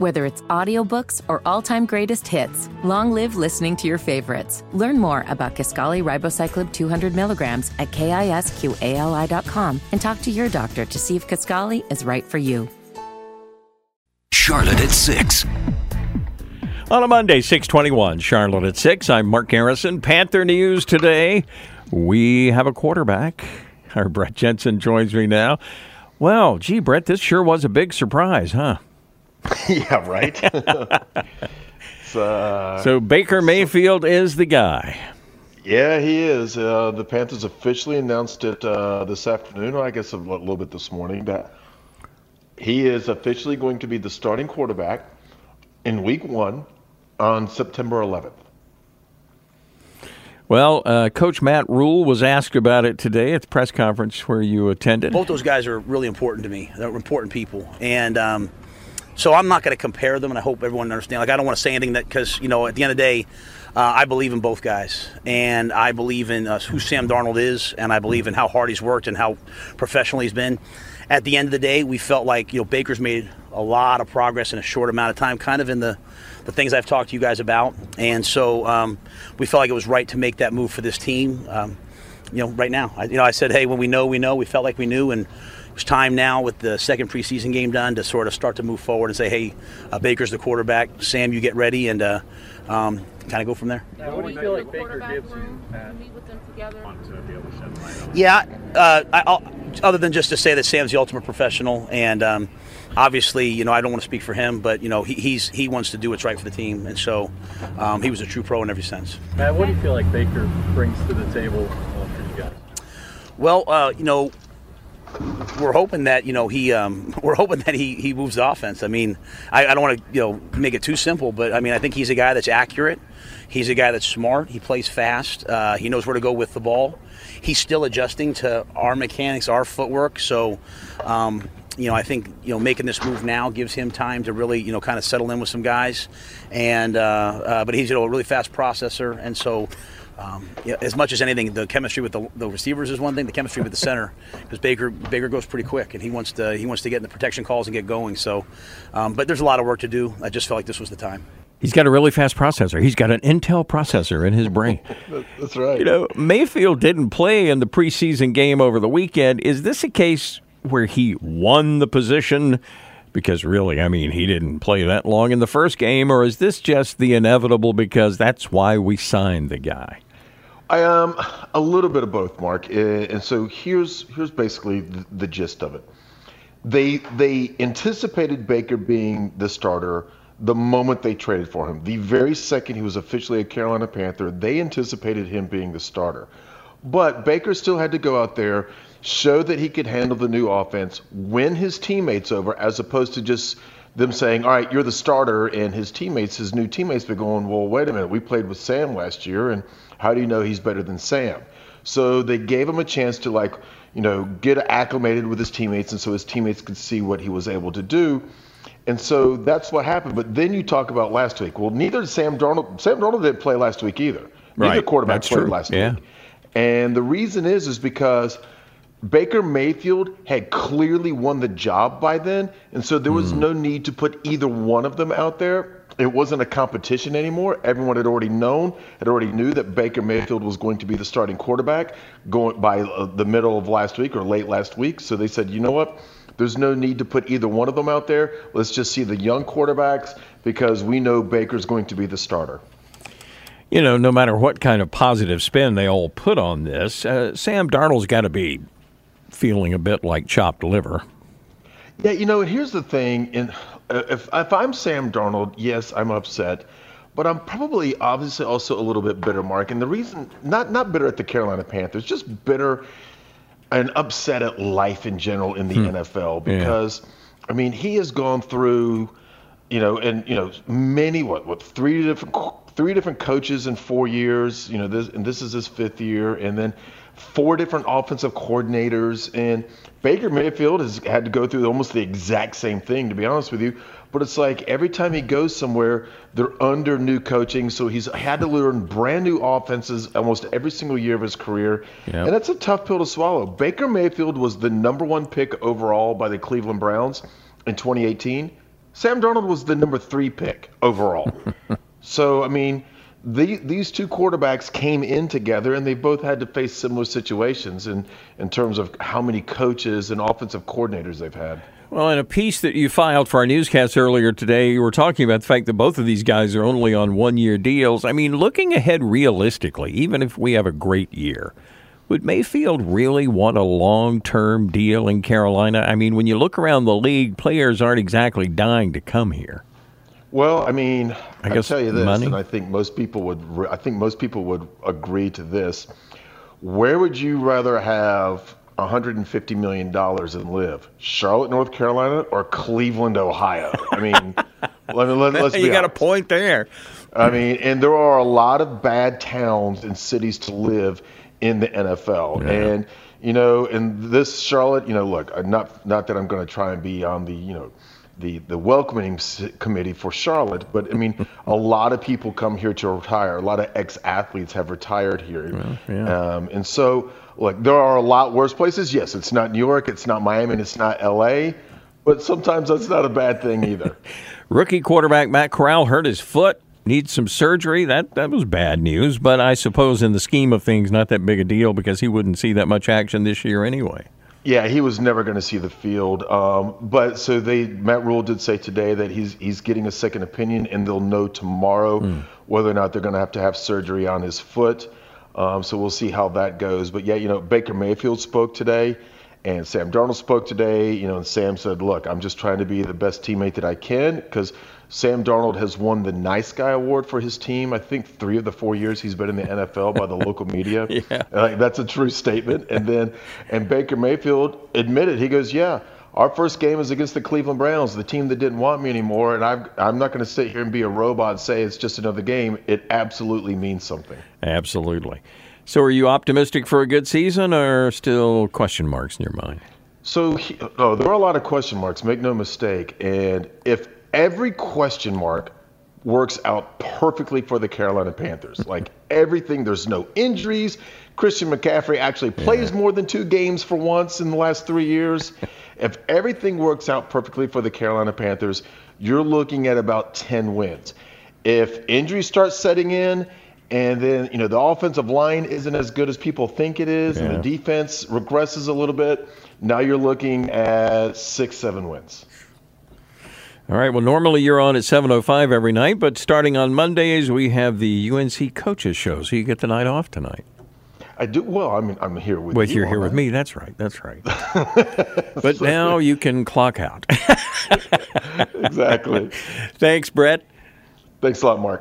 Whether it's audiobooks or all-time greatest hits, long live listening to your favorites. Learn more about Kisqali Ribociclib 200 milligrams at kisqali.com and talk to your doctor to see if Kisqali is right for you. Charlotte at 6. On a Monday, 621, Charlotte at 6. I'm Mark Harrison. Panther News today. We have a quarterback. Our Brett Jensen joins me now. Well, gee, Brett, this sure was a big surprise, huh? yeah, right. uh, so Baker Mayfield is the guy. Yeah, he is. Uh, the Panthers officially announced it uh, this afternoon, I guess a little bit this morning, that he is officially going to be the starting quarterback in Week One on September 11th. Well, uh, Coach Matt Rhule was asked about it today at the press conference where you attended. Both those guys are really important to me. They're important people, and um, so I'm not going to compare them, and I hope everyone understands. Like I don't want to say anything that because you know at the end of the day, uh, I believe in both guys, and I believe in uh, who Sam Darnold is, and I believe in how hard he's worked and how professional he's been. At the end of the day, we felt like you know Baker's made a lot of progress in a short amount of time, kind of in the the things I've talked to you guys about, and so um, we felt like it was right to make that move for this team. Um, you know, right now, I, you know, I said, hey, when we know, we know. We felt like we knew, and it's time now with the second preseason game done to sort of start to move forward and say, hey, uh, Baker's the quarterback. Sam, you get ready and uh, um, kind of go from there. Now, what do you feel like Baker gives you? Yeah, uh, I, other than just to say that Sam's the ultimate professional, and um, obviously, you know, I don't want to speak for him, but you know, he, he's he wants to do what's right for the team, and so um, he was a true pro in every sense. Matt, what do you feel like Baker brings to the table for you guys? Well, uh, you know, we're hoping that you know he um, we're hoping that he, he moves the offense. I mean, I, I don't want to you know make it too simple, but I mean I think he's a guy that's accurate. He's a guy that's smart. He plays fast. Uh, he knows where to go with the ball. He's still adjusting to our mechanics, our footwork. So, um, you know, I think you know making this move now gives him time to really you know kind of settle in with some guys. And uh, uh, but he's you know a really fast processor, and so um, yeah, as much as anything, the chemistry with the, the, receivers is one thing. The chemistry with the center, because Baker Baker goes pretty quick, and he wants to he wants to get in the protection calls and get going. So, um, but there's a lot of work to do. I just felt like this was the time. He's got a really fast processor. He's got an Intel processor in his brain. That's right. You know, Mayfield didn't play in the preseason game over the weekend. Is this a case where he won the position? Because really, I mean, he didn't play that long in the first game, or is this just the inevitable because that's why we signed the guy? I um a little bit of both, Mark. Uh, and so here's here's basically the, the gist of it. They they anticipated Baker being the starter the moment they traded for him. The very second he was officially a Carolina Panther, they anticipated him being the starter. But Baker still had to go out there, show that he could handle the new offense, win his teammates over, as opposed to just them saying, "All right, you're the starter," and his teammates, his new teammates, be going, "Well, wait a minute, we played with Sam last year, and how do you know he's better than Sam?" So they gave him a chance to like, you know, get acclimated with his teammates, and so his teammates could see what he was able to do. And so that's what happened. But then you talk about last week. Well, neither Sam Darnold. Sam Darnold didn't play last week either. Neither right. quarterback that's played true. last yeah. week. And the reason is is because Baker Mayfield had clearly won the job by then, and so there was mm. no need to put either one of them out there. It wasn't a competition anymore. Everyone had already known, had already knew that Baker Mayfield was going to be the starting quarterback going by uh, the middle of last week or late last week. So they said, you know what? There's no need to put either one of them out there. Let's just see the young quarterbacks because we know Baker's going to be the starter you know, no matter what kind of positive spin they all put on this, uh, Sam Darnold's got to be feeling a bit like chopped liver. Yeah, you know, here's the thing. In, uh, if, if I'm Sam Darnold, yes, I'm upset, but I'm probably obviously also a little bit bitter, Mark. And the reason, not not bitter at the Carolina Panthers, just bitter and upset at life in general in the hmm. NFL because, yeah. I mean, he has gone through, you know, and you know, many what what three different three different coaches in four years. You know, this and this is his fifth year, and then four different offensive coordinators. And Baker Mayfield has had to go through almost the exact same thing, to be honest with you. But it's like every time he goes somewhere, they're under new coaching. So he's had to learn brand new offenses almost every single year of his career. Yep. And that's a tough pill to swallow. Baker Mayfield was the number one pick overall by the Cleveland Browns in 2018. Sam Darnold was the number three pick overall. so, I mean, the, these two quarterbacks came in together and they both had to face similar situations in, in terms of how many coaches and offensive coordinators they've had. Well, in a piece that you filed for our newscast earlier today, you were talking about the fact that both of these guys are only on one year deals. I mean, looking ahead realistically, even if we have a great year, would Mayfield really want a long term deal in Carolina? I mean, when you look around the league, players aren't exactly dying to come here. Well, I mean, I I guess tell you this, money? and I think most people would. re- I think most people would agree to this. Where would you rather have 150 million dollars and live? Charlotte, North Carolina, or Cleveland, Ohio? I mean, let me let, let's be you got a point there. I mean, and there are a lot of bad towns and cities to live in the NFL. And you know, in this Charlotte, you know, look, uh, not not that I'm going to try and be on the you know the the welcoming committee for Charlotte, but I mean, a lot of people come here to retire. A lot of ex athletes have retired here, um, and so like there are a lot worse places. Yes, it's not New York, it's not Miami, and it's not L.A. But sometimes that's not a bad thing either. Rookie quarterback Matt Corral hurt his foot, needs some surgery. That that was bad news, but I suppose in the scheme of things, not that big a deal because he wouldn't see that much action this year anyway. Yeah, he was never going to see the field. Um, but so they, Matt Rhule did say today that he's he's getting a second opinion, and they'll know tomorrow whether or not they're going to have to have surgery on his foot. Um, so we'll see how that goes. But yeah, you know, Baker Mayfield spoke today, and Sam Darnold spoke today. You know, and Sam said, "Look, I'm just trying to be the best teammate that I can because." Sam Darnold has won the Nice Guy Award for his team. I think three of the four years he's been in the NFL by the local media. Yeah. Like, that's a true statement. And then, and Baker Mayfield admitted, he goes, "Yeah, our first game is against the Cleveland Browns, the team that didn't want me anymore, and I'm I'm not going to sit here and be a robot and say it's just another game. It absolutely means something." Absolutely. So, are you optimistic for a good season, or still question marks in your mind? So, oh, there are a lot of question marks. Make no mistake. And if every question mark works out perfectly for the Carolina Panthers, like everything, there's no injuries. Christian McCaffrey actually plays more than two games for once in the last three years. if everything works out perfectly for the Carolina Panthers, you're looking at about 10 wins. If injuries start setting in, and then you know the offensive line isn't as good as people think it is, and the defense regresses a little bit. Now you're looking at six, seven wins. All right. Well, normally you're on at 7:05 every night, but starting on Mondays we have the UNC coaches show, so you get the night off tonight. I do well. I mean, I'm here with Well, you. you're here with me. That's right. That's right. but now you can clock out. Exactly. Thanks, Brett. Thanks a lot, Mark.